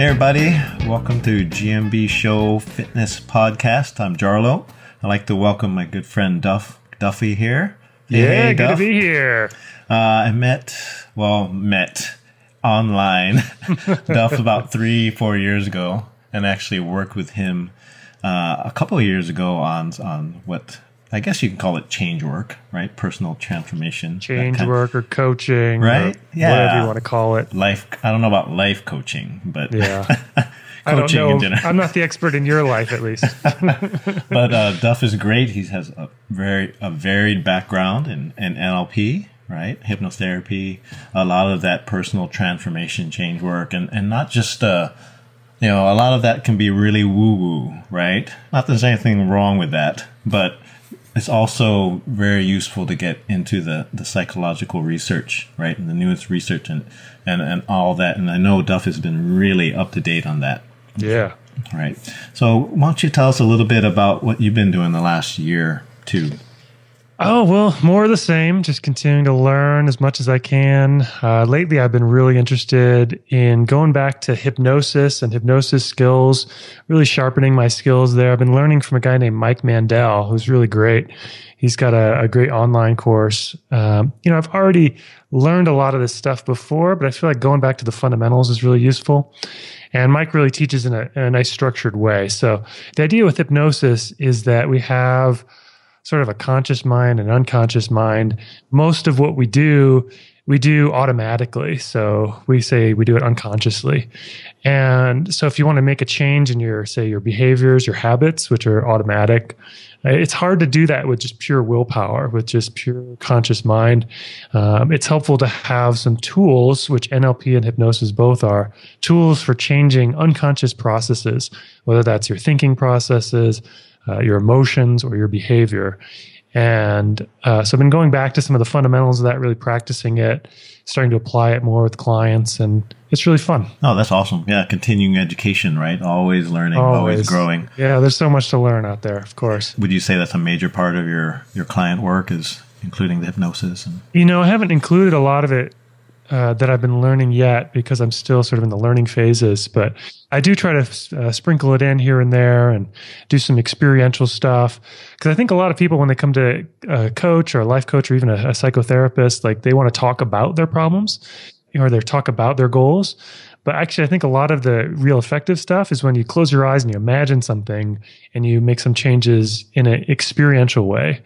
Hey, everybody. Welcome to GMB Show Fitness Podcast. I'm Jarlo. I'd like to welcome my good friend Duff McDuffee here. Hey, yeah, hey, good Duff. to be here. Uh, I met, well, met online Duff about three, four years ago, and actually worked with him uh, a couple years ago on on what I guess you can call it change work, right? Personal transformation. Change work or coaching, right? Or yeah, whatever you want to call it. Life. I don't know about life coaching, but yeah. I don't know. I'm not the expert in your life, at least. but uh, Duff is great. He has a very a varied background in, in NLP, right? Hypnotherapy, a lot of that personal transformation, change work, and and not just uh, you know, a lot of that can be really woo woo, right? Not that there's anything wrong with that, but it's also very useful to get into the, the psychological research, right? And the newest research and, and, and all that. And I know Duff has been really up to date on that. Yeah. Right. So why don't you tell us a little bit about what you've been doing the last year, too? Oh, well, more of the same, just continuing to learn as much as I can. Uh, lately, I've been really interested in going back to hypnosis and hypnosis skills, really sharpening my skills there. I've been learning from a guy named Mike Mandel, who's really great. He's got a, a great online course. Um, you know, I've already learned a lot of this stuff before, but I feel like going back to the fundamentals is really useful. And Mike really teaches in a, in a nice structured way. So the idea with hypnosis is that we have – sort of a conscious mind and unconscious mind. Most of what we do, we do automatically. So we say we do it unconsciously. And so if you want to make a change in your, say, your behaviors, your habits, which are automatic, it's hard to do that with just pure willpower, with just pure conscious mind. Um, it's helpful to have some tools, which NLP and hypnosis both are tools for changing unconscious processes, whether that's your thinking processes, uh, your emotions or your behavior. And uh, so I've been going back to some of the fundamentals of that, really practicing it, starting to apply it more with clients, and it's really fun. Oh, that's awesome. Yeah, continuing education, right? Always learning, always, always growing. Yeah, there's so much to learn out there, of course. Would you say that's a major part of your, your client work is including the hypnosis? And- you know, I haven't included a lot of it uh, that I've been learning yet because I'm still sort of in the learning phases. But I do try to uh, sprinkle it in here and there and do some experiential stuff. Because I think a lot of people, when they come to a coach or a life coach or even a, a psychotherapist, like they want to talk about their problems or they talk about their goals. But actually, I think a lot of the real effective stuff is when you close your eyes and you imagine something and you make some changes in an experiential way.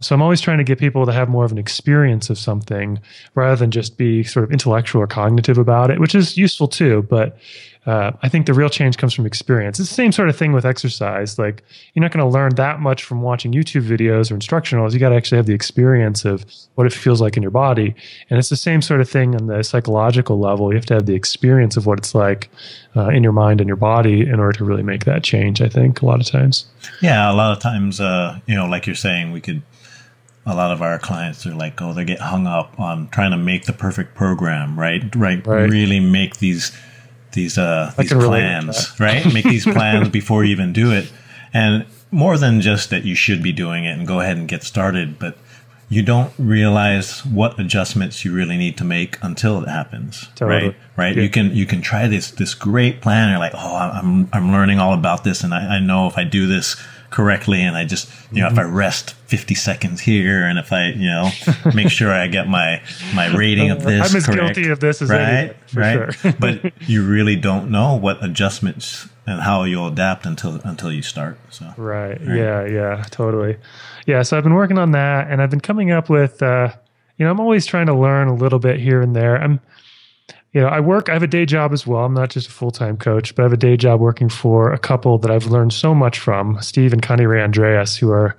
So I'm always trying to get people to have more of an experience of something rather than just be sort of intellectual or cognitive about it, which is useful too. But uh, I think the real change comes from experience. It's the same sort of thing with exercise. Like you're not going to learn that much from watching YouTube videos or instructionals. You got to actually have the experience of what it feels like in your body. And it's the same sort of thing on the psychological level. You have to have the experience of what it's like uh, in your mind and your body in order to really make that change. I think a lot of times. Yeah, a lot of times, uh, you know, like you're saying, we could a lot of our clients are like, oh, they get hung up on trying to make the perfect program, right? Right. right. Really make these these uh these plans, right? make these plans before you even do it. And more than just that you should be doing it and go ahead and get started, but you don't realize what adjustments you really need to make until it happens. Totally. Right. Right. Yeah. You can you can try this this great plan. You're like, oh, I'm I'm learning all about this, and I, I know if I do this correctly and I just, you know, mm-hmm. if I mm-hmm. rest 50 seconds here and if I, you know, make sure I get my, my rating of this. I'm as correct, guilty of this as right, right. Sure. but you really don't know what adjustments and how you'll adapt until, until you start. So, right. right. Yeah. Yeah, totally. Yeah. So I've been working on that and I've been coming up with, uh, you know, I'm always trying to learn a little bit here and there. I'm, you know, I work, I have a day job as well. I'm not just a full time coach, but I have a day job working for a couple that I've learned so much from, Steve and Connirae Andreas, who are,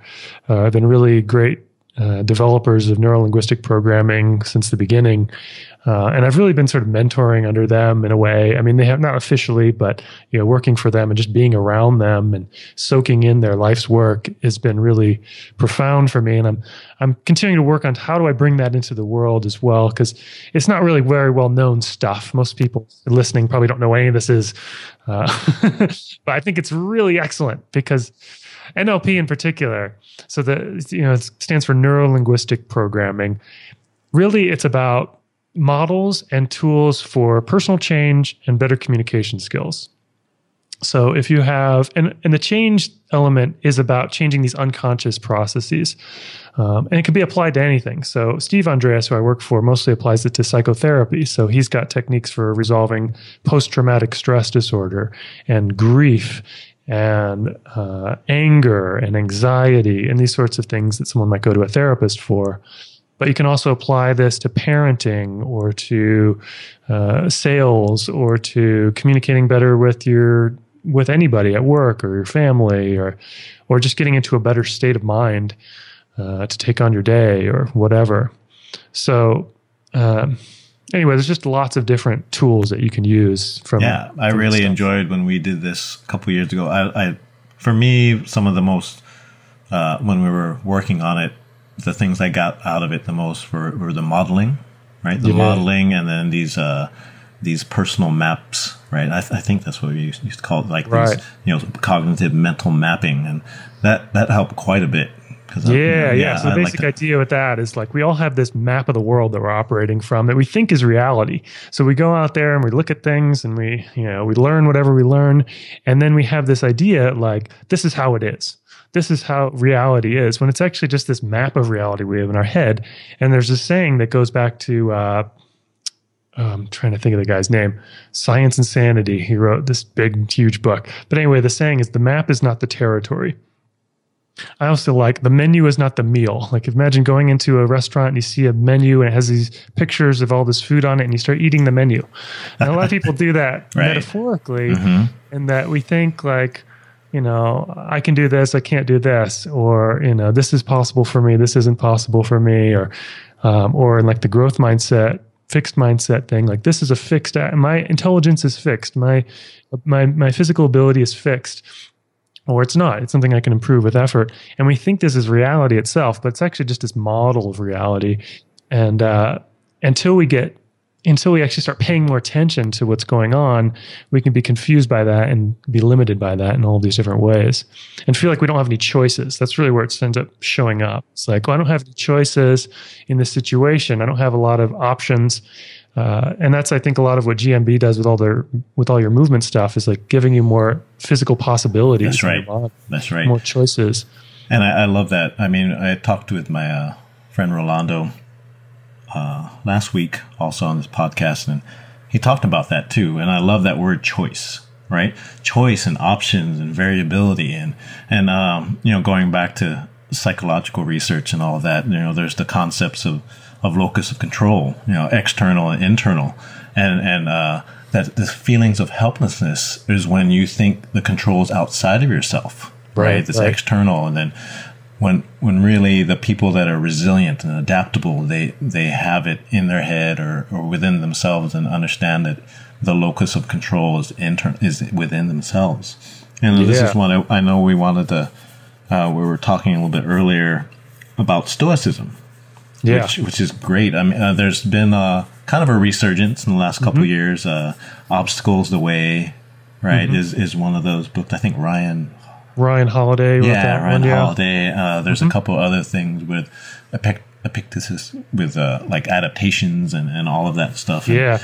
uh, have been really great uh, developers of neurolinguistic programming since the beginning. Uh, and I've really been sort of mentoring under them in a way. I mean, they have not officially, but you know, working for them and just being around them and soaking in their life's work has been really profound for me. And I'm I'm continuing to work on how do I bring that into the world as well because it's not really very well known stuff. Most people listening probably don't know what any of this is, uh, but I think it's really excellent because NLP in particular. So the you know it stands for neuro linguistic programming. Really, it's about models and tools for personal change and better communication skills. So if you have, and, and the change element is about changing these unconscious processes. Um, and it can be applied to anything. So Steve Andreas, who I work for, mostly applies it to psychotherapy. So he's got techniques for resolving post-traumatic stress disorder and grief and uh, anger and anxiety and these sorts of things that someone might go to a therapist for. But you can also apply this to parenting or to uh, sales or to communicating better with your with anybody at work or your family or or just getting into a better state of mind uh, to take on your day or whatever. So um, anyway, there's just lots of different tools that you can use from. Yeah, I really enjoyed when we did this a couple years ago. I, I, for me, some of the most uh, when we were working on it, the things I got out of it the most were, were the modeling, right? The yeah. modeling, and then these uh, these personal maps, right? I, th- I, think that's what we used, to call it, like right. these, you know, cognitive mental mapping, and that that helped quite a bit. Yeah, yeah, yeah, So the basic like idea with that is like we all have this map of the world that we're operating from that we think is reality. So we go out there and we look at things and we, you know, we learn whatever we learn, and then we have this idea like this is how it is this is how reality is when it's actually just this map of reality we have in our head. And there's a saying that goes back to, uh, oh, I'm trying to think of the guy's name, Science and Sanity. He wrote this big, huge book. But anyway, the saying is the map is not the territory. I also like the menu is not the meal. Like imagine going into a restaurant and you see a menu and it has these pictures of all this food on it and you start eating the menu. And a lot of people do that right. metaphorically mm-hmm. and that we think like, you know, I can do this, I can't do this, or you know, this is possible for me, this isn't possible for me, or um, or in like the growth mindset, fixed mindset thing, like this is a fixed. My intelligence is fixed. My my my physical ability is fixed, or it's not. It's something I can improve with effort. And we think this is reality itself, but it's actually just this model of reality. And uh, until we get until we actually start paying more attention to what's going on, we can be confused by that and be limited by that in all these different ways and feel like we don't have any choices. That's really where it ends up showing up. It's like, well, I don't have any choices in this situation. I don't have a lot of options. Uh, and that's, I think, a lot of what GMB does with all their with all your movement stuff is like giving you more physical possibilities. That's right. That's right. More choices. And I, I, love that. I mean, I talked with my uh, friend Rolando uh, last week also on this podcast, and he talked about that too. And I love that word choice, right? Choice and options and variability, and and um, you know, going back to psychological research and all of that, you know, there's the concepts of of locus of control, you know, external and internal, and and uh, that the feelings of helplessness is when you think the control is outside of yourself, right? right? This right. external, and then when when really the people that are resilient and adaptable they they have it in their head or, or within themselves and understand that the locus of control is inter- is within themselves and yeah. this is what I, I, know we wanted to uh, we were talking a little bit earlier about stoicism yeah. which, which is great I mean uh, there's been a kind of a resurgence in the last couple mm-hmm. years uh, obstacles the way right mm-hmm. is is one of those books I think Ryan Ryan Holiday. yeah, Ryan one, Holiday. Yeah. Uh, there's mm-hmm. a couple other things with Epictetus with uh, like adaptations and, and all of that stuff. And, yeah.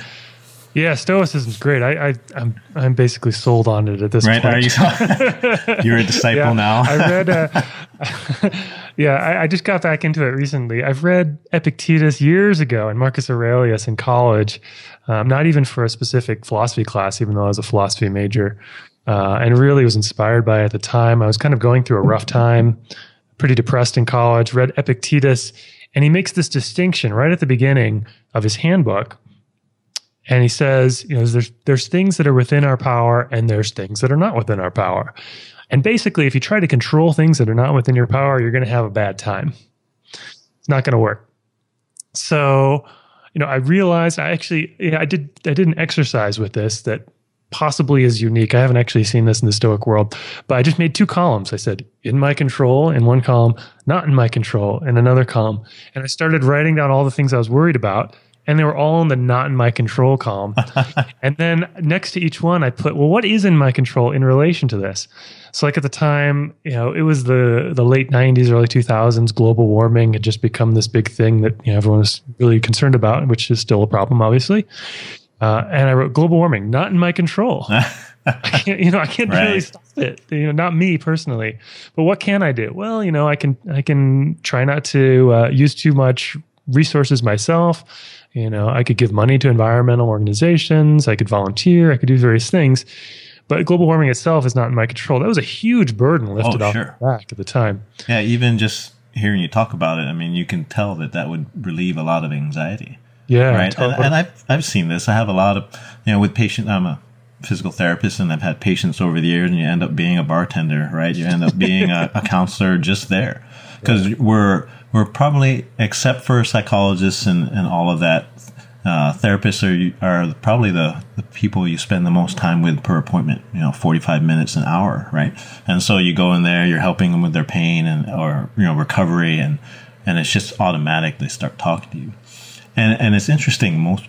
Yeah, Stoicism is great. I, I I'm I'm basically sold on it at this right, point. Are you? You're a disciple yeah, now. I read. Uh, yeah, I, I, just got back into it recently. I've read Epictetus years ago and Marcus Aurelius in college. Um, not even for a specific philosophy class, even though I was a philosophy major uh, and really was inspired by it at the time. I was kind of going through a rough time, pretty depressed in college, read Epictetus, and he makes this distinction right at the beginning of his handbook. And he says, you know, there's, there's things that are within our power and there's things that are not within our power. And basically, if you try to control things that are not within your power, you're going to have a bad time. It's not going to work. So, you know, I realized I actually, yeah, I did, I did an exercise with this that possibly is unique. I haven't actually seen this in the Stoic world, but I just made two columns. I said, in my control in one column, not in my control in another column. And I started writing down all the things I was worried about. And they were all in the not in my control column. and then next to each one, I put, well, what is in my control in relation to this? So, like at the time, you know, it was the the late '90s, early 2000s. Global warming had just become this big thing that you know, everyone was really concerned about, which is still a problem, obviously. Uh, and I wrote global warming, not in my control. I can't, you know, I can't right. really stop it. You know, not me personally, but what can I do? Well, you know, I can I can try not to uh, use too much resources myself. You know, I could give money to environmental organizations. I could volunteer. I could do various things. But global warming itself is not in my control. That was a huge burden oh, lifted oh, off sure. my back at the time. Yeah, even just hearing you talk about it, I mean, you can tell that that would relieve a lot of anxiety. Yeah, right. Totally. And, and, I've I've seen this. I have a lot of you know with patient. I'm a physical therapist, and I've had patients over the years, and you end up being a bartender, right? You end up being a, a counselor just there because we're we're probably except for psychologists and, and all of that uh, therapists are are probably the, the people you spend the most time with per appointment. You know, forty five minutes an hour, right? And so you go in there, you're helping them with their pain and or you know recovery, and and it's just automatic. They start talking to you, and and it's interesting. Most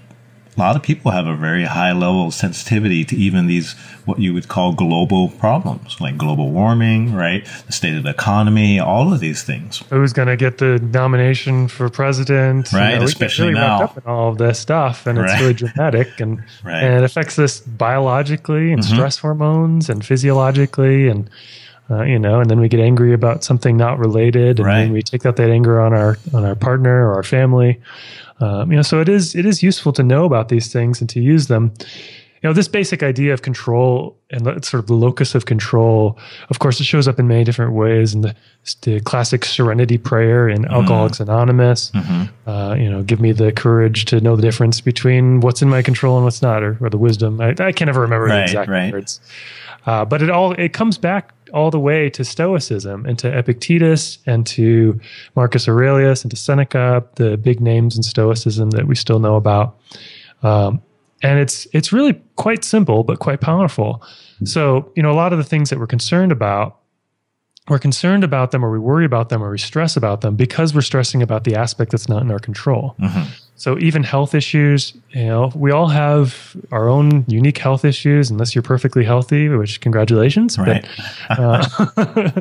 a lot of people have a very high level of sensitivity to even these what you would call global problems like global warming right the state of the economy all of these things who's going to get the nomination for president right you know, especially really now up in all of this stuff and right. it's really dramatic and right. and it affects us biologically and mm-hmm. stress hormones and physiologically and uh, you know, and then we get angry about something not related, and right. then we take out that anger on our on our partner or our family. Um, you know, so it is it is useful to know about these things and to use them. You know, this basic idea of control and sort of the locus of control. Of course, it shows up in many different ways. In the, the classic Serenity Prayer in mm-hmm. Alcoholics Anonymous. Mm-hmm. Uh, you know, give me the courage to know the difference between what's in my control and what's not, or, or the wisdom. I, I can never remember right, the exact right. words. Uh, but it all it comes back all the way to Stoicism and to Epictetus and to Marcus Aurelius and to Seneca, the big names in Stoicism that we still know about. Um, and it's it's really quite simple but quite powerful. So you know a lot of the things that we're concerned about we're concerned about them or we worry about them or we stress about them because we're stressing about the aspect that's not in our control. Mm-hmm. So even health issues, you know, we all have our own unique health issues unless you're perfectly healthy, which congratulations. Right. But, uh,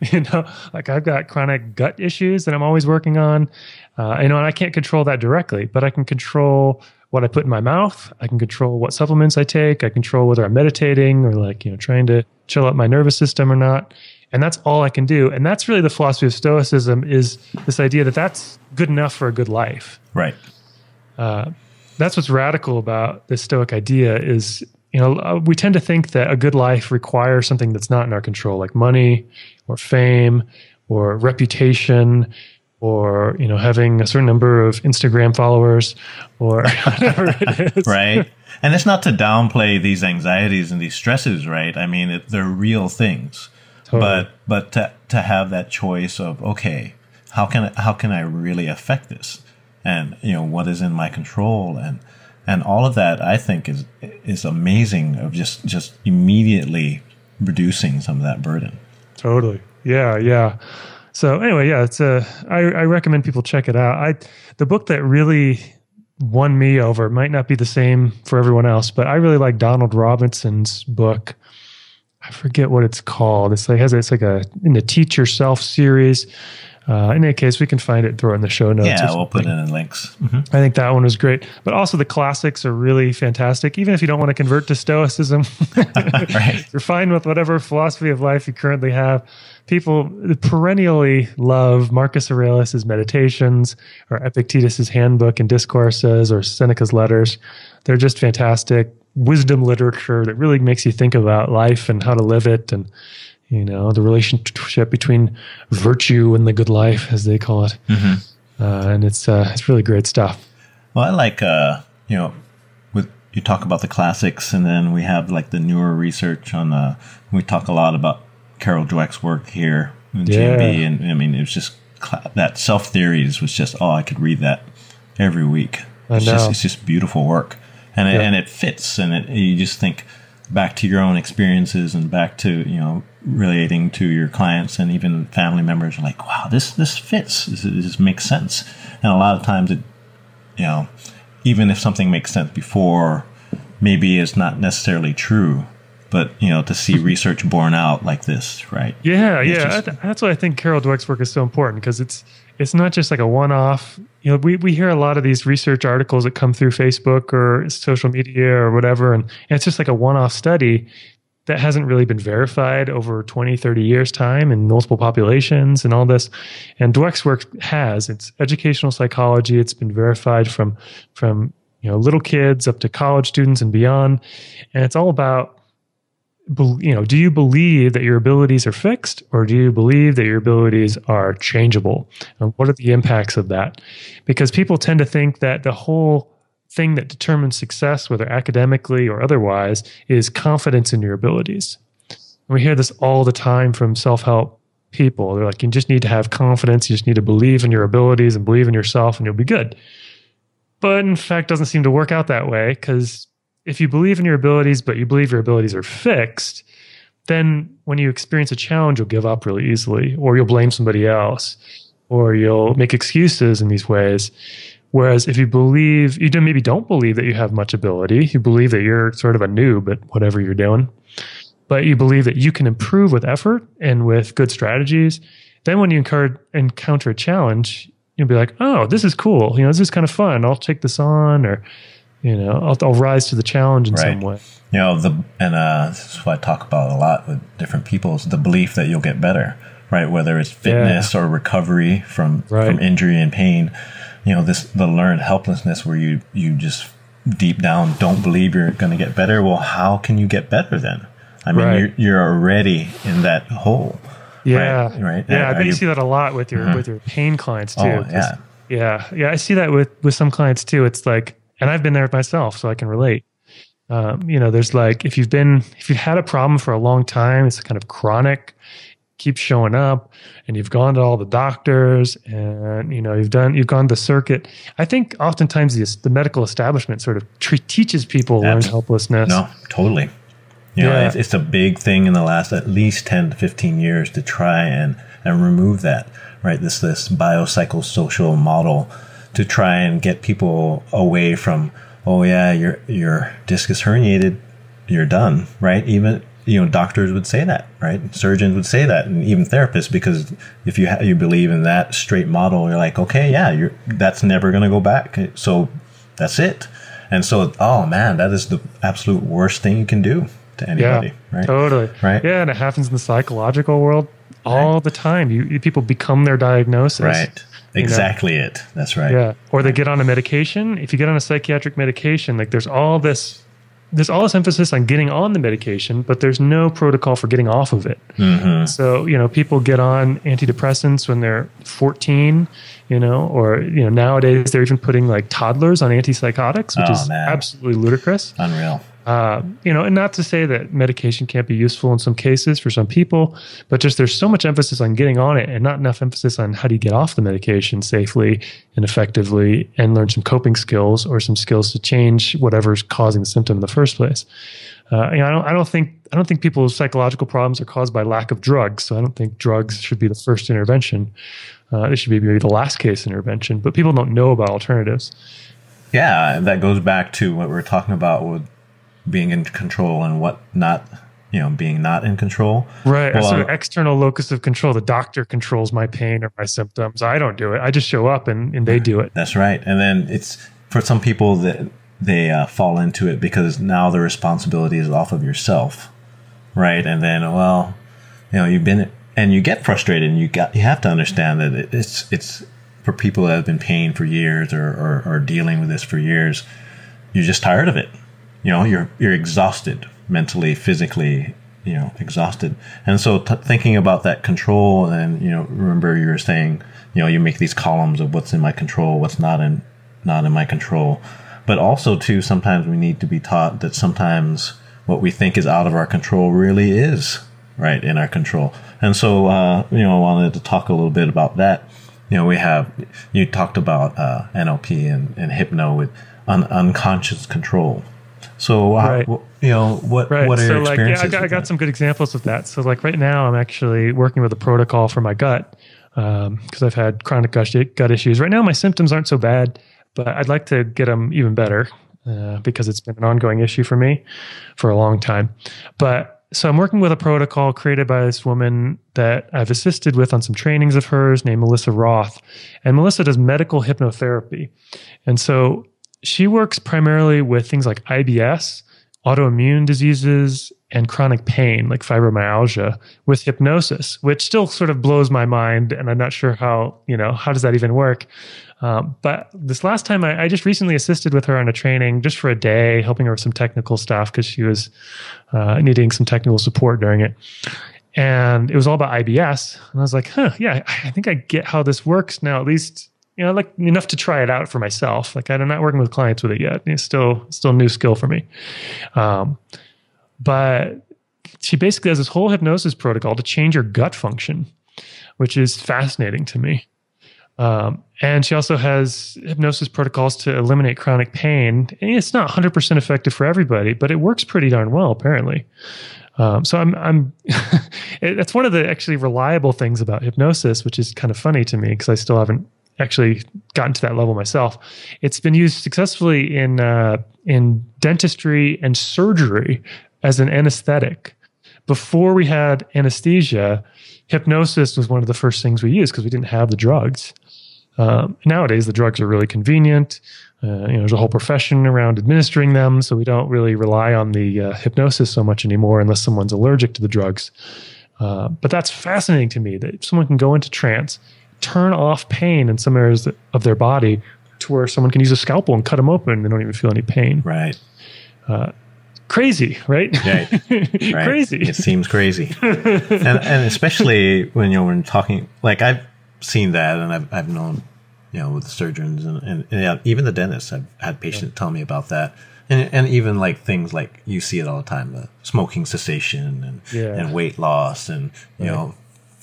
you know, like I've got chronic gut issues that I'm always working on. Uh, you know, and I can't control that directly, but I can control what I put in my mouth. I can control what supplements I take. I control whether I'm meditating or like, you know, trying to chill out my nervous system or not and that's all I can do. And that's really the philosophy of Stoicism is this idea that that's good enough for a good life. Right. Uh, that's what's radical about this Stoic idea is you know uh, we tend to think that a good life requires something that's not in our control, like money or fame or reputation or you know having a certain number of Instagram followers or whatever it is. Right. And it's not to downplay these anxieties and these stresses, right? I mean, it, they're real things. Totally. But but to to have that choice of okay, how can I, how can I really affect this, and you know what is in my control, and and all of that I think is is amazing of just just immediately reducing some of that burden. Totally. Yeah. Yeah. So anyway, yeah, it's a. I, I recommend people check it out. I the book that really won me over might not be the same for everyone else, but I really like Donald Robinson's book I forget what it's called. It's like has it's like a in the Teach Yourself series. Uh, in any case, we can find it, throw it in the show notes. Yeah, we'll put it in links. Mm-hmm. I think that one was great. But also the classics are really fantastic. Even if you don't want to convert to Stoicism, right. you're fine with whatever philosophy of life you currently have. People perennially love Marcus Aurelius's Meditations or Epictetus's Handbook and Discourses or Seneca's Letters. They're just fantastic wisdom literature that really makes you think about life and how to live it and you know the relationship between virtue and the good life as they call it mm-hmm. uh, and it's uh, it's really great stuff well i like uh, you know with you talk about the classics and then we have like the newer research on uh, we talk a lot about carol dweck's work here in yeah. gmb and i mean it was just that self theories was just oh i could read that every week it's just it's just beautiful work and it, yeah. and it fits, and it, you just think back to your own experiences and back to you know relating to your clients and even family members are like, wow, this this fits. This, this makes sense. And a lot of times it, you know, even if something makes sense before, maybe it's not necessarily true. But you know, to see research borne out like this, right? Yeah, yeah. Just, that's why I think Carol Dweck's work is so important because it's it's not just like a one-off. You know, we we hear a lot of these research articles that come through Facebook or social media or whatever, and, and it's just like a one-off study that hasn't really been verified over 20, 30 years' time in multiple populations and all this. And Dweck's work has. It's educational psychology. It's been verified from from you know little kids up to college students and beyond. And it's all about you know, do you believe that your abilities are fixed or do you believe that your abilities are changeable? And what are the impacts of that? Because people tend to think that the whole thing that determines success, whether academically or otherwise, is confidence in your abilities. And we hear this all the time from self help people. They're like, you just need to have confidence. You just need to believe in your abilities and believe in yourself, and you'll be good. But in fact, doesn't seem to work out that way because if you believe in your abilities, but you believe your abilities are fixed, then when you experience a challenge, you'll give up really easily, or you'll blame somebody else, or you'll make excuses in these ways. Whereas if you believe, you maybe don't believe that you have much ability, you believe that you're sort of a noob at whatever you're doing, but you believe that you can improve with effort and with good strategies, then when you encounter a challenge, you'll be like, oh, this is cool. You know, this is kind of fun. I'll take this on, or, you know, I'll, I'll rise to the challenge in right. some way. You know, the, and uh, this is what I talk about a lot with different people is the belief that you'll get better, right? Whether it's fitness yeah. or recovery from, right. from injury and pain you know this the learned helplessness where you you just deep down don't believe you're going to get better well how can you get better then? I mean right. you're, you're already in that hole yeah. Right, right? yeah i bet you, see that a lot with your mm-hmm. with your pain clients too. Oh, yeah. Yeah. Yeah i see that with with some clients too. It's like and i've been there myself so i can relate. Um, you know there's like if you've been if you've had a problem for a long time it's kind of chronic keeps showing up and you've gone to all the doctors and you know you've done you've gone the circuit. I think oftentimes the, the medical establishment sort of tre- teaches people learned helplessness. no totally. You know, yeah. it's, it's a big thing in the last at least 10 to 15 years to try and and remove that right? This this biopsychosocial model to try and get people away from oh yeah your your disc is herniated you're done right? Even you know doctors would say that right? Surgeons would say that and even therapists because if you ha- you believe in that straight model you're like okay yeah you're that's never going to go back. So that's it. And so oh man that is the absolute worst thing you can do to anybody yeah, right? totally. Right? Yeah and it happens in the psychological world all right. the time. You, you, people become their diagnosis. Right. Exactly you know? it. That's right. Yeah. Or they get on a medication. If you get on a psychiatric medication like there's all this there's all this emphasis on getting on the medication, but there's no protocol for getting off of it. Mm-hmm. So, you know, people get on antidepressants when they're 14, you know, or, you know, nowadays they're even putting like toddlers on antipsychotics, which oh, is man. absolutely ludicrous. Unreal. Uh, you know, and not to say that medication can't be useful in some cases for some people, but just there's so much emphasis on getting on it and not enough emphasis on how do you get off the medication safely and effectively and learn some coping skills or some skills to change whatever's causing the symptom in the first place. Uh, you know, I don't, I don't think, I don't think people's psychological problems are caused by lack of drugs. So I don't think drugs should be the first intervention. Uh, it should be maybe the last case intervention, but people don't know about alternatives. Yeah, that goes back to what we are talking about with being in control and what not you know being not in control. Right. Well, sort of external locus of control. The doctor controls my pain or my symptoms. I don't do it. I just show up and, and they do it. That's right. And then it's for some people that they uh, fall into it because now the responsibility is off of yourself. Right? And then well you know you've been and you get frustrated and you got you have to understand that it's it's for people that have been paying for years or, or, or dealing with this for years you're just tired of it you know you're you're exhausted mentally physically you know exhausted. And so t- thinking about that control and you know remember you were saying you know you make these columns of what's in my control what's not in not in my control. But also too sometimes we need to be taught that sometimes what we think is out of our control really is right in our control. And so uh, you know i wanted to talk a little bit about that. You know we have you talked about uh, nlp and, and hypno with un- unconscious control so, uh, right. you know, what right. what are so your like, experiences? Yeah, I got, I got some good examples of that. So, like right now, I'm actually working with a protocol for my gut because um, I've had chronic gut, gut issues. Right now, my symptoms aren't so bad, but I'd like to get them even better uh, because it's been an ongoing issue for me for a long time. But so I'm working with a protocol created by this woman that I've assisted with on some trainings of hers named Melissa Roth. And Melissa does medical hypnotherapy. And so she works primarily with things like IBS, autoimmune diseases, and chronic pain like fibromyalgia with hypnosis, which still sort of blows my mind. And I'm not sure how, you know, how does that even work? Um, but this last time, I, I, just recently assisted with her on a training just for a day, helping her with some technical stuff because she was uh, needing some technical support during it. And it was all about IBS. And I was like, huh, yeah, I think I get how this works now, at least, you know, like enough to try it out for myself. Like I'm not working with clients with it yet. It's still, still a new skill for me. Um, but she basically has this whole hypnosis protocol to change your gut function, which is fascinating to me. Um, and she also has hypnosis protocols to eliminate chronic pain. And it's not 100% effective for everybody, but it works pretty darn well, apparently. Um, so I'm, I'm that's one of the actually reliable things about hypnosis, which is kind of funny to me because I still haven't actually gotten to that level myself. It's been used successfully in uh, in dentistry and surgery as an anesthetic. Before we had anesthesia, hypnosis was one of the first things we used because we didn't have the drugs. Um, nowadays, the drugs are really convenient. Uh, you know, there's a whole profession around administering them, so we don't really rely on the uh, hypnosis so much anymore unless someone's allergic to the drugs. Uh, but that's fascinating to me that someone can go into trance, turn off pain in some areas of their body to where someone can use a scalpel and cut them open and they don't even feel any pain. Right. Uh, crazy, right? Right. right. crazy. It seems crazy, and and especially when you're when talking like I've seen that, and I've I've known you know with surgeons and and, and even the dentists. I've had patients yeah. tell me about that. And, and even like things like you see it all the time, the smoking cessation and, yeah. and weight loss and, you right. know,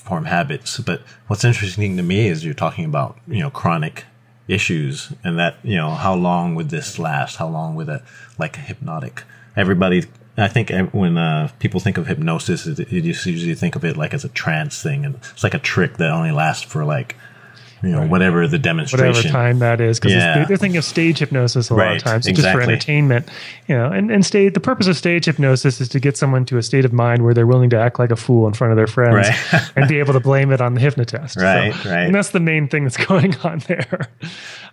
form habits. But what's interesting to me is you're talking about, you know, chronic issues and that, you know, how long would this last? How long would a, like a hypnotic everybody I think when uh, people think of hypnosis, just usually think of it like as a trance thing, and it's like a trick that only lasts for like you know, right. whatever the demonstration, whatever time that is, because yeah. they're thinking of stage hypnosis a right. lot of times, exactly. just for entertainment, you know. And and stage the purpose of stage hypnosis is to get someone to a state of mind where they're willing to act like a fool in front of their friends right. and be able to blame it on the hypnotist. Right, so, right. And that's the main thing that's going on there.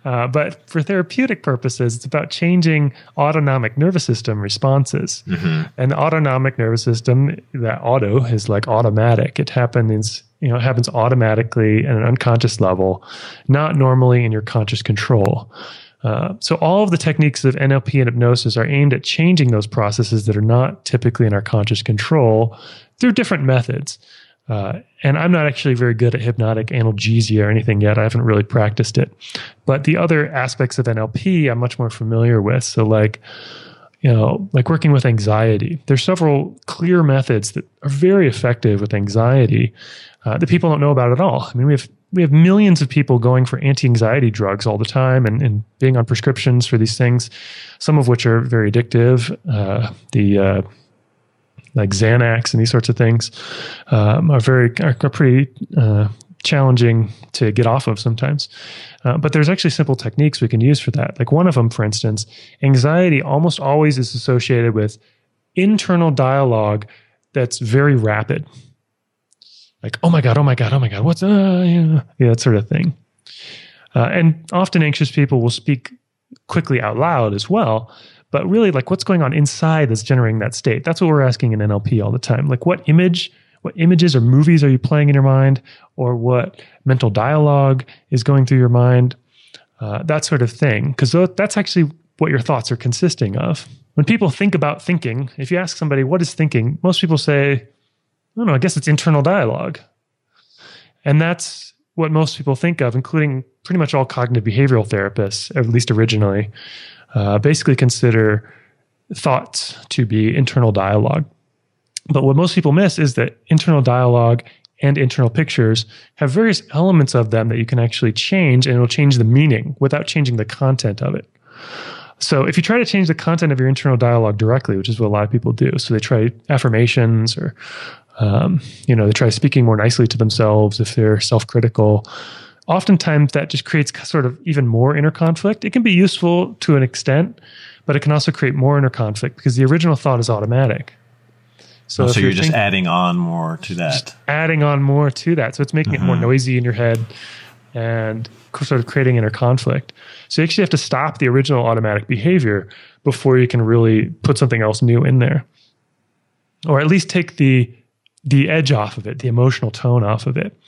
Uh, but for therapeutic purposes, it's about changing autonomic nervous system responses. Mm-hmm. And the autonomic nervous system, that auto is like automatic. It happens you know, it happens automatically at an unconscious level, not normally in your conscious control. Uh, so all of the techniques of NLP and hypnosis are aimed at changing those processes that are not typically in our conscious control through different methods. Uh, and I'm not actually very good at hypnotic analgesia or anything yet. I haven't really practiced it. But the other aspects of NLP I'm much more familiar with. So, like, you know, like working with anxiety, there's several clear methods that are very effective with anxiety uh, that people don't know about at all. I mean, we have we have millions of people going for anti-anxiety drugs all the time and, and being on prescriptions for these things, some of which are very addictive. Uh, the uh, like Xanax and these sorts of things um, are very are, pretty uh, challenging to get off of sometimes. Uh, but there's actually simple techniques we can use for that. Like one of them, for instance, anxiety almost always is associated with internal dialogue that's very rapid like, oh my God, oh my God, oh my God, what's, uh, yeah, yeah that sort of thing. Uh, and often anxious people will speak quickly out loud as well. But really, like, what's going on inside that's generating that state? That's what we're asking in NLP all the time. Like, what image, what images or movies are you playing in your mind, or what mental dialogue is going through your mind? Uh, that sort of thing. Because that's actually what your thoughts are consisting of. When people think about thinking, if you ask somebody, what is thinking? Most people say, don't know, I guess it's internal dialogue. And that's what most people think of, including pretty much all cognitive behavioral therapists, at least originally, uh, basically consider thoughts to be internal dialogue. But what most people miss is that internal dialogue and internal pictures have various elements of them that you can actually change, and it'll change the meaning without changing the content of it. So if you try to change the content of your internal dialogue directly, which is what a lot of people do, so they try affirmations or um, you know, they try speaking more nicely to themselves if they're self-critical. oftentimes that just creates sort of even more inner conflict. It can be useful to an extent, but it can also create more inner conflict because the original thought is automatic. So, oh, so you're, you're, just adding on more to that. Adding on more to that. So it's making it more mm-hmm. noisy in your head and sort of creating inner conflict. So you actually have to stop the original automatic behavior before you can really put something else new in there. Or at least take the the edge off of it, the emotional tone off of it.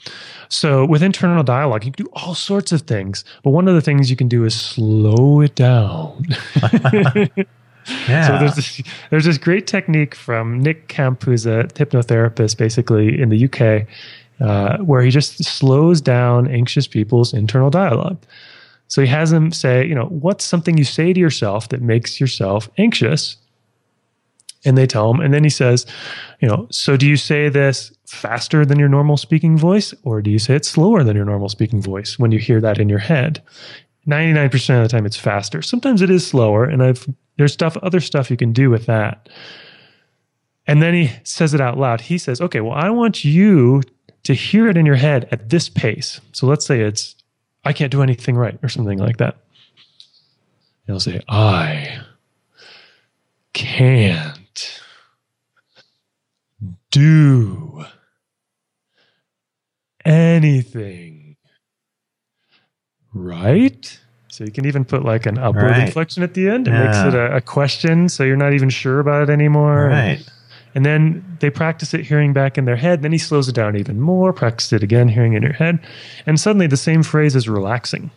So with internal dialogue, you can do all sorts of things, but one of the things you can do is slow it down. yeah. So there's this, there's this great technique from Nick Kemp, who's a hypnotherapist basically in the UK, uh, where he just slows down anxious people's internal dialogue. So he has them say, you know, what's something you say to yourself that makes yourself anxious? And they tell him, and then he says, you know, so do you say this faster than your normal speaking voice, or do you say it slower than your normal speaking voice when you hear that in your head? 99% of the time it's faster. Sometimes it is slower, and I've there's stuff, other stuff you can do with that. And then he says it out loud. He says, okay, well, I want you to hear it in your head at this pace. So let's say it's, I can't do anything right or something like that. And he'll say, I can't do anything right. So you can even put like an upward right. inflection at the end. It yeah. makes it a, a, question, so you're not even sure about it anymore. Right. And then they practice it hearing back in their head. Then he slows it down even more, practice it again, hearing in your head. And suddenly the same phrase is relaxing.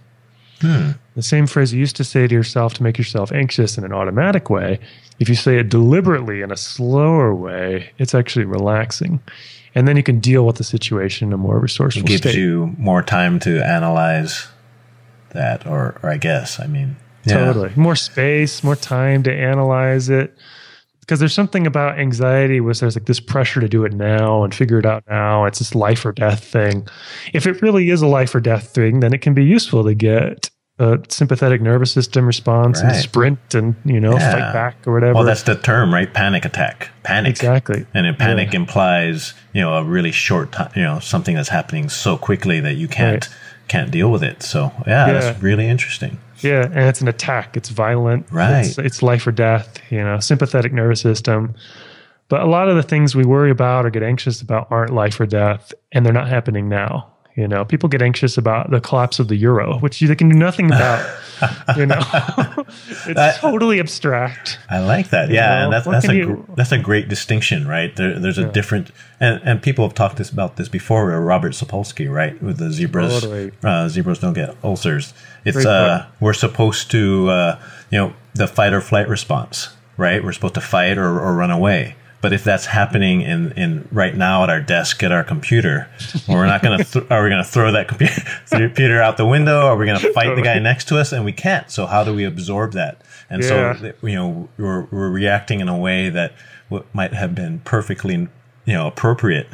Hmm. The same phrase you used to say to yourself to make yourself anxious in an automatic way, if you say it deliberately in a slower way, it's actually relaxing. And then you can deal with the situation in a more resourceful It gives state. you more time to analyze that, or, or I guess, I mean, yeah. totally more space, more time to analyze it. Because there's something about anxiety where there's like this pressure to do it now and figure it out now. It's this life or death thing. If it really is a life or death thing, then it can be useful to get a sympathetic nervous system response right. and sprint and you know yeah. fight back or whatever. Well, that's the term, right? Panic attack. Panic. Exactly. And in panic yeah. implies you know a really short time. You know something that's happening so quickly that you can't. Right can't deal with it. So yeah, yeah, that's really interesting. Yeah, and it's an attack. It's violent. Right. It's, it's, life or death. You know, sympathetic nervous system. But a lot of the things we worry about or get anxious about aren't life or death, and they're not happening now. You know, people get anxious about the collapse of the euro, which they can do nothing about. you know, it's I, totally abstract. I like that. Yeah, know? and that's that's a you, that's a great distinction, right? There, there's a yeah. different, and, and people have talked this, about this before. Robert Sapolsky, right, with the zebras. Totally. Uh, zebras don't get ulcers. It's uh, we're supposed to, uh, you know, the fight or flight response, right? We're supposed to fight or, or run away. But if that's happening in, in right now at our desk at our computer, well, we're not going to, th- are we going to throw that computer, computer out the window? Are we going to fight the guy next to us? And we can't. So how do we absorb that? And yeah. so, you know, we're, we're reacting in a way that might have been perfectly, you know, appropriate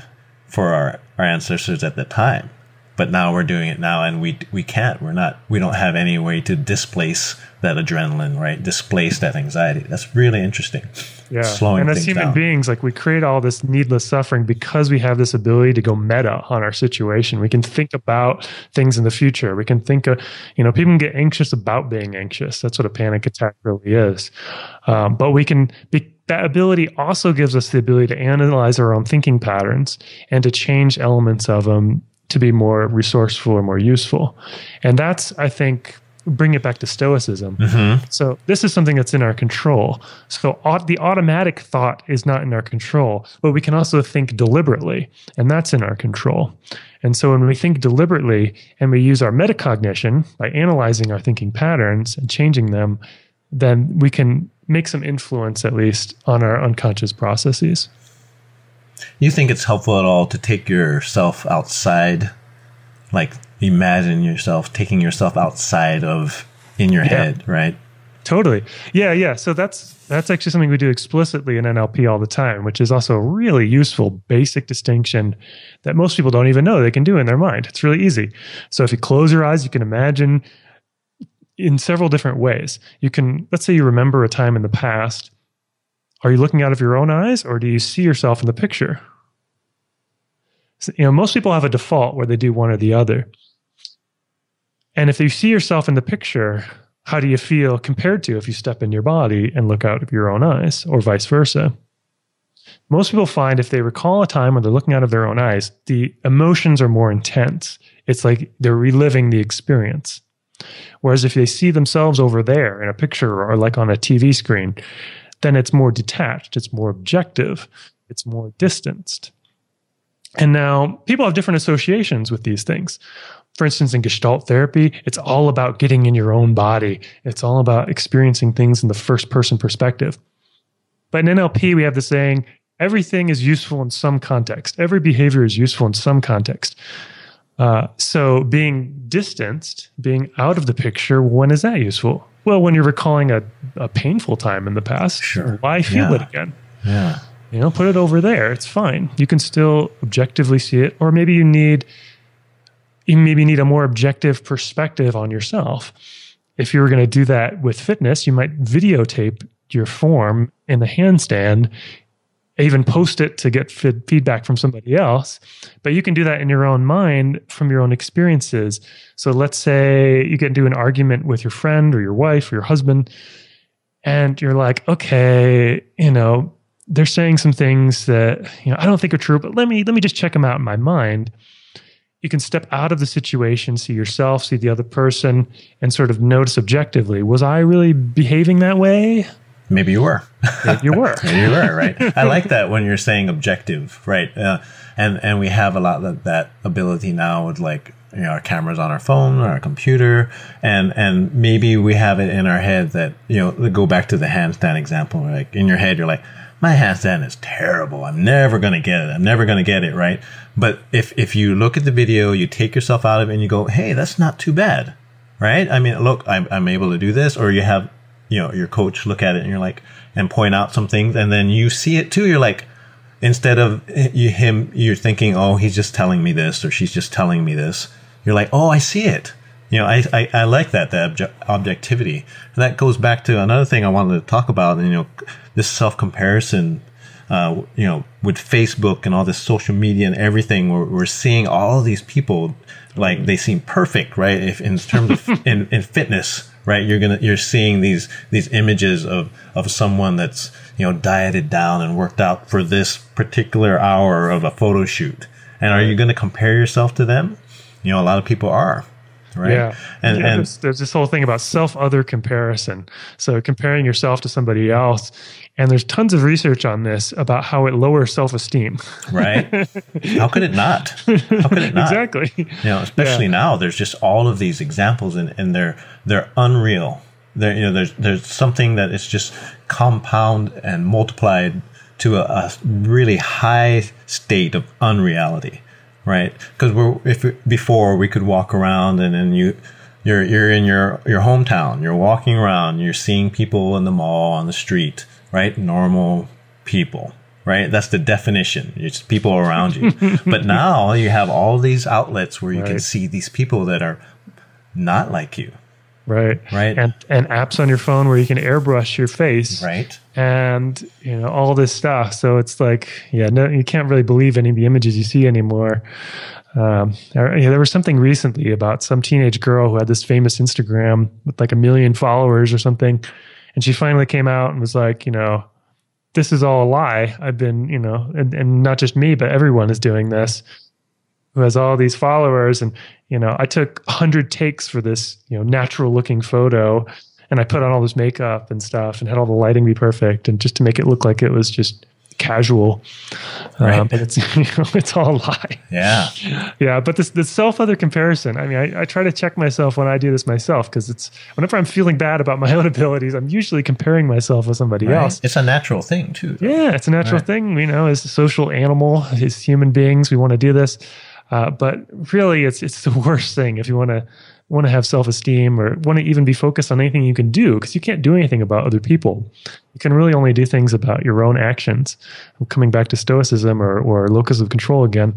for our, our ancestors at the time. But now we're doing it now and we, we can't, we're not, we don't have any way to displace that adrenaline, right? Displace that anxiety. That's really interesting. Yeah. Slowing and as human down. beings, like we create all this needless suffering because we have this ability to go meta on our situation. We can think about things in the future. We can think of, you know, people can get anxious about being anxious. That's what a panic attack really is. Um, but we can be, that ability also gives us the ability to analyze our own thinking patterns and to change elements of them to be more resourceful or more useful. And that's, I think, bring it back to stoicism. Mm-hmm. So this is something that's in our control. So the automatic thought is not in our control, but we can also think deliberately, and that's in our control. And so when we think deliberately and we use our metacognition by analyzing our thinking patterns and changing them, then we can make some influence at least on our unconscious processes. You think it's helpful at all to take yourself outside, like imagine yourself taking yourself outside of in your yeah. head, right? Totally. Yeah, yeah. So that's that's actually something we do explicitly in NLP all the time, which is also a really useful basic distinction that most people don't even know they can do in their mind. It's really easy. So if you close your eyes, you can imagine in several different ways. You can let's say you remember a time in the past. Are you looking out of your own eyes or do you see yourself in the picture? So, you know, most people have a default where they do one or the other. And if you see yourself in the picture, how do you feel compared to if you step in your body and look out of your own eyes, or vice versa? Most people find if they recall a time when they're looking out of their own eyes, the emotions are more intense. It's like they're reliving the experience. Whereas if they see themselves over there in a picture or like on a TV screen, then it's more detached, it's more objective, it's more distanced. And now people have different associations with these things. For instance, in Gestalt therapy, it's all about getting in your own body. It's all about experiencing things in the first person perspective. But in NLP, we have the saying everything is useful in some context. Every behavior is useful in some context. Uh, so being distanced, being out of the picture, when is that useful? Well, when you're recalling a, a painful time in the past, sure. why feel yeah. it again? Yeah. You know, put it over there. It's fine. You can still objectively see it, or maybe you need you maybe need a more objective perspective on yourself. If you were going to do that with fitness, you might videotape your form in the handstand even post it to get feedback from somebody else. But you can do that in your own mind from your own experiences. So let's say you get into an argument with your friend or your wife or your husband, and you're like, okay, you know, they're saying some things that you know I don't think are true, but let me let me just check them out in my mind. You can step out of the situation, see yourself, see the other person, and sort of notice objectively: was I really behaving that way? Maybe you were. Maybe you were. Maybe you were, right? I like that when you're saying objective, right? Uh, and and we have a lot of that ability now with like you know our cameras on our phone or our computer, and and maybe we have it in our head that you know go back to the handstand example. Like in your head, you're like, my handstand is terrible. I'm never gonna get it. I'm never gonna get it right. But if if you look at the video, you take yourself out of it, and you go, hey, that's not too bad, right? I mean, look, I'm I'm able to do this, or you have you know, your coach look at it and you're like, and point out some things. And then you see it too. You're like, instead of you, him, you're thinking, oh, he's just telling me this or she's just telling me this. You're like, oh, I see it. You know, I, I, I like that, the obje- objectivity. And that goes back to another thing I wanted to talk about, you know, this self comparison, uh, you know, with Facebook and all this social media and everything, we're, we're seeing all these people like they seem perfect, right? If in terms of in, in fitness, right? You're gonna you're seeing these these images of of someone that's you know dieted down and worked out for this particular hour of a photo shoot. And are you going to compare yourself to them? You know, a lot of people are right? Yeah. And, yeah, and there's, there's, this whole thing about self other comparison. So comparing yourself to somebody else. And there's tons of research on this about how it lowers self esteem. Right. how could it not? How could it not? exactly. You know, especially yeah. now, there's just all of these examples and, and they're, they're unreal. There, you know, there's, there's something that is just compound and multiplied to a, a really high state of unreality right? Because we're if before we could walk around and then you you're you're in your your hometown, you're walking around, you're seeing people in the mall on the street, right? Normal people, right? That's the definition. It's people around you. but now you have all these outlets where you right. can see these people that are not like you, right. Right. And and apps on your phone where you can airbrush your face. Right. And you know all this stuff. So it's like yeah no you can't really believe any of the images you see anymore. Um, there, yeah, there was something recently about some teenage girl who had this famous instagram with like a million followers or something. And she finally came out and was like you know this is all a lie. I've been you know and, and not just me but everyone is doing this who has all these followers and you know i took 100 takes for this you know natural looking photo and i put on all this makeup and stuff and had all the lighting be perfect and just to make it look like it was just casual right. um, and it's you know it's all a lie yeah yeah but this this self other comparison i mean I, I try to check myself when i do this myself because it's whenever i'm feeling bad about my own abilities i'm usually comparing myself with somebody right. else it's a natural thing too though. yeah it's a natural right. thing you know as a social animal as human beings we want to do this uh, but really, it's it's the worst thing if you want to want to have self esteem or want to even be focused on anything you can do because you can't do anything about other people. You can really only do things about your own actions. I'm coming back to stoicism or or locus of control again.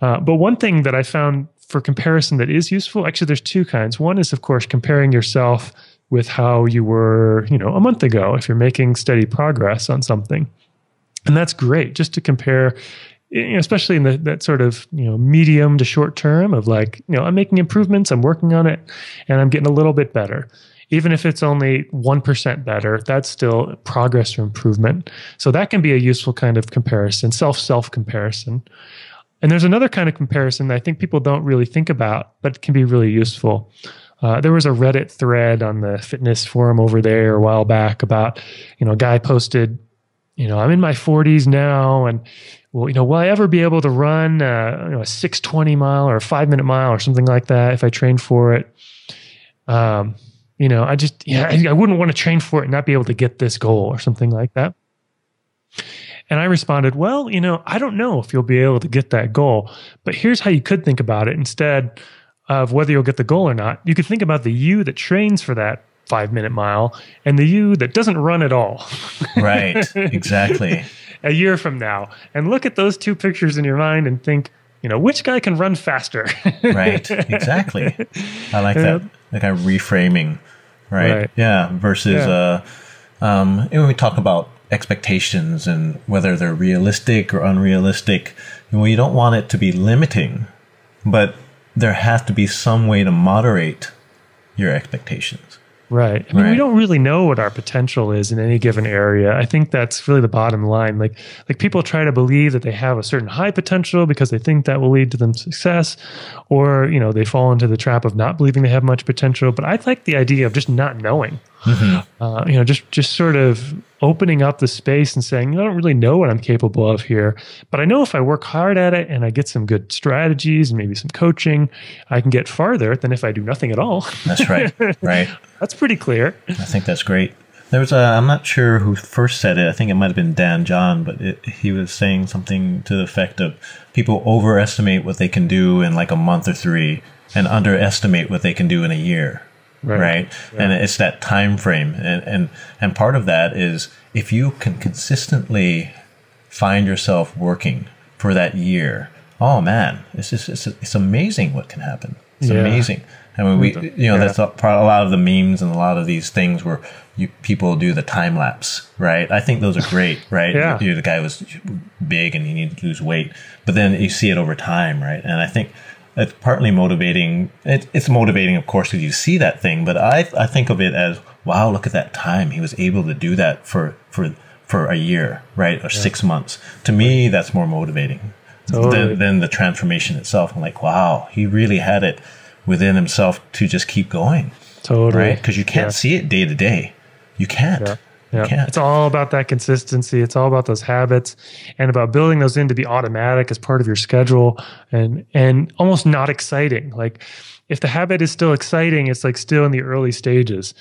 Uh, but one thing that I found for comparison that is useful, actually, there's two kinds. One is, of course, comparing yourself with how you were, you know, a month ago if you're making steady progress on something. And that's great just to compare especially in the, that sort of you know medium to short term of like you know i'm making improvements i'm working on it and i'm getting a little bit better. Even if it's only 1% better that's still progress or improvement. So that can be a useful kind of comparison self self comparison and there's another kind of comparison that i think people don't really think about but can be really useful. Uh, there was a reddit thread on the fitness forum over there a while back about you know a guy posted you know i'm in my 40s now and well, you know, will I ever be able to run uh, you know, a 620 mile or a five minute mile or something like that if I train for it? Um, you know, I just, yeah, I, I wouldn't want to train for it and not be able to get this goal or something like that. And I responded, well, you know, I don't know if you'll be able to get that goal, but here's how you could think about it instead of whether you'll get the goal or not. You could think about the you that trains for that five minute mile and the you that doesn't run at all. right, exactly a year from now and look at those two pictures in your mind and think, you know, which guy can run faster? right. Exactly. I like that. Like a reframing. Right? right. Yeah. Versus, yeah. uh, um, when we talk about expectations and whether they're realistic or unrealistic, you, know, you don't want it to be limiting, but there has to be some way to moderate your expectations. Right. I mean, right. we don't really know what our potential is in any given area. I think that's really the bottom line. Like, like people try to believe that they have a certain high potential because they think that will lead to them success, or you know, they fall into the trap of not believing they have much potential. But I like the idea of just not knowing. Mm-hmm. Uh, you know, just just sort of opening up the space and saying, I don't really know what I'm capable of here, but I know if I work hard at it and I get some good strategies and maybe some coaching, I can get farther than if I do nothing at all. That's right. Right. that's pretty clear. I think that's great. There was a, I'm not sure who first said it. I think it might have been Dan John, but it, he was saying something to the effect of people overestimate what they can do in like a month or three and underestimate what they can do in a year right, right? Yeah. and it's that time frame and, and and part of that is if you can consistently find yourself working for that year oh man it's just it's, it's amazing what can happen it's yeah. amazing I mean, we, mm-hmm. you know, yeah. that's a, a, lot of the memes and a lot of these things where you, people do the time lapse, right? I think those are great, right? yeah. You, the guy was big and he needed to lose weight, but then you see it over time, right? And I think it's partly motivating. It, it's motivating, of course, because you see that thing. But I, I think of it as, wow, look at that time. He was able to do that for, for, for a year, right? Or yeah. six months. To me, that's more motivating totally. than, than the transformation itself. I'm like, wow, he really had it within himself to just keep going. Totally. Right? Because you can't yeah. see it day to day. You can't. Yeah. Yeah. It's all about that consistency. It's all about those habits and about building those in to be automatic as part of your schedule and and almost not exciting. Like if the habit is still exciting, it's like still in the early stages.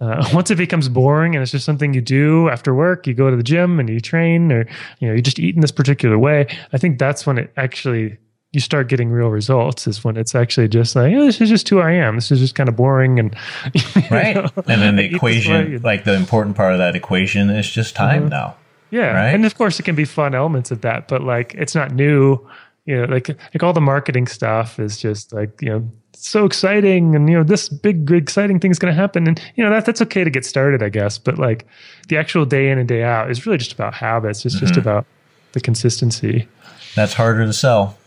Uh, once it becomes boring and it's just something you do after work, you go to the gym and you train or you know, you just eat in this particular way. I think that's when it actually you start getting real results is when it's actually just like, oh, this is just who I am. This is just kind of boring and right. Know, and then the equation, like the important part of that equation, is just time mm-hmm. now. Yeah, right? and of course it can be fun elements of that, but like it's not new. You know, like like all the marketing stuff is just like you know so exciting, and you know this big exciting thing is going to happen, and you know that that's okay to get started, I guess. But like the actual day in and day out is really just about habits. It's mm-hmm. just about the consistency. That's harder to sell.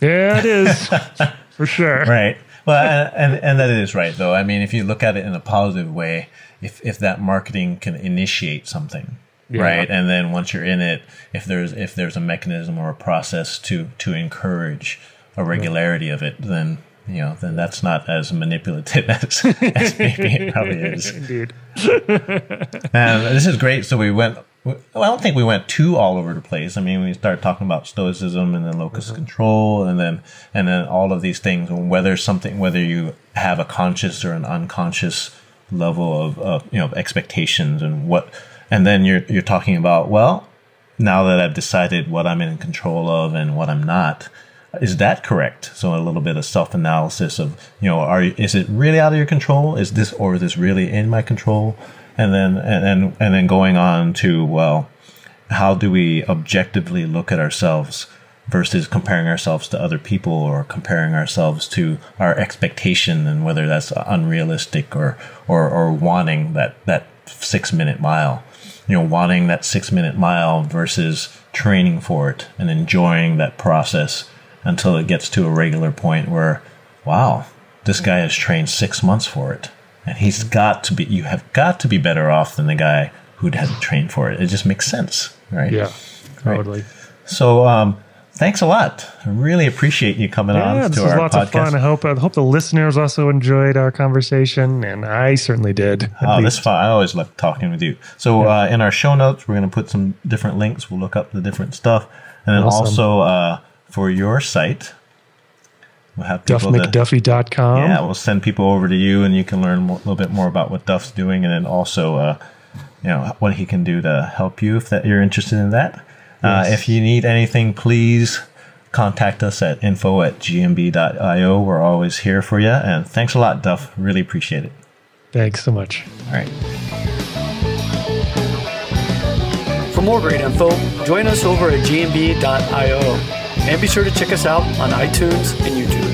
Yeah, it is for sure. Right. Well, and and that is right though. I mean, if you look at it in a positive way, if if that marketing can initiate something, yeah. right, and then once you're in it, if there's if there's a mechanism or a process to to encourage a regularity of it, then you know, then that's not as manipulative as, as maybe it probably is. Indeed. and this is great. So we went well, I don't think we went too all over the place. I mean, we started talking about stoicism and then locus mm-hmm. control, and then and then all of these things. Whether something, whether you have a conscious or an unconscious level of, of you know expectations and what, and then you're you're talking about well, now that I've decided what I'm in control of and what I'm not, is that correct? So a little bit of self analysis of you know, are is it really out of your control? Is this or is this really in my control? And then and, and then going on to well, how do we objectively look at ourselves versus comparing ourselves to other people or comparing ourselves to our expectation and whether that's unrealistic or or, or wanting that that six minute mile you know, wanting that six minute mile versus training for it and enjoying that process until it gets to a regular point where, wow, this guy has trained six months for it. And he's got to be, you have got to be better off than the guy who hasn't trained for it. It just makes sense, right? Yeah, totally. Right? So, um, thanks a lot. I really appreciate you coming yeah, on this to was our lots podcast. of fun. I hope I hope the listeners also enjoyed our conversation, and I certainly did. Oh, this fun. I always love talking with you. So yeah. uh, in our show notes, we're going to put some different links. We'll look up the different stuff, and then awesome. also uh, for your site. We'll have DuffMcDuffee.com. Yeah, we'll send people over to you, and you can learn a little bit more about what Duff's doing, and then also, uh, you know, what he can do to help you if that you're interested in that. Uh, yes. Uh, if you need anything, please contact us at info at gmb.io. We're always here for you. And thanks a lot, Duff. Really appreciate it. Thanks so much. All right. For more great info, join us over at gmb.io. And be sure to check us out on iTunes and YouTube.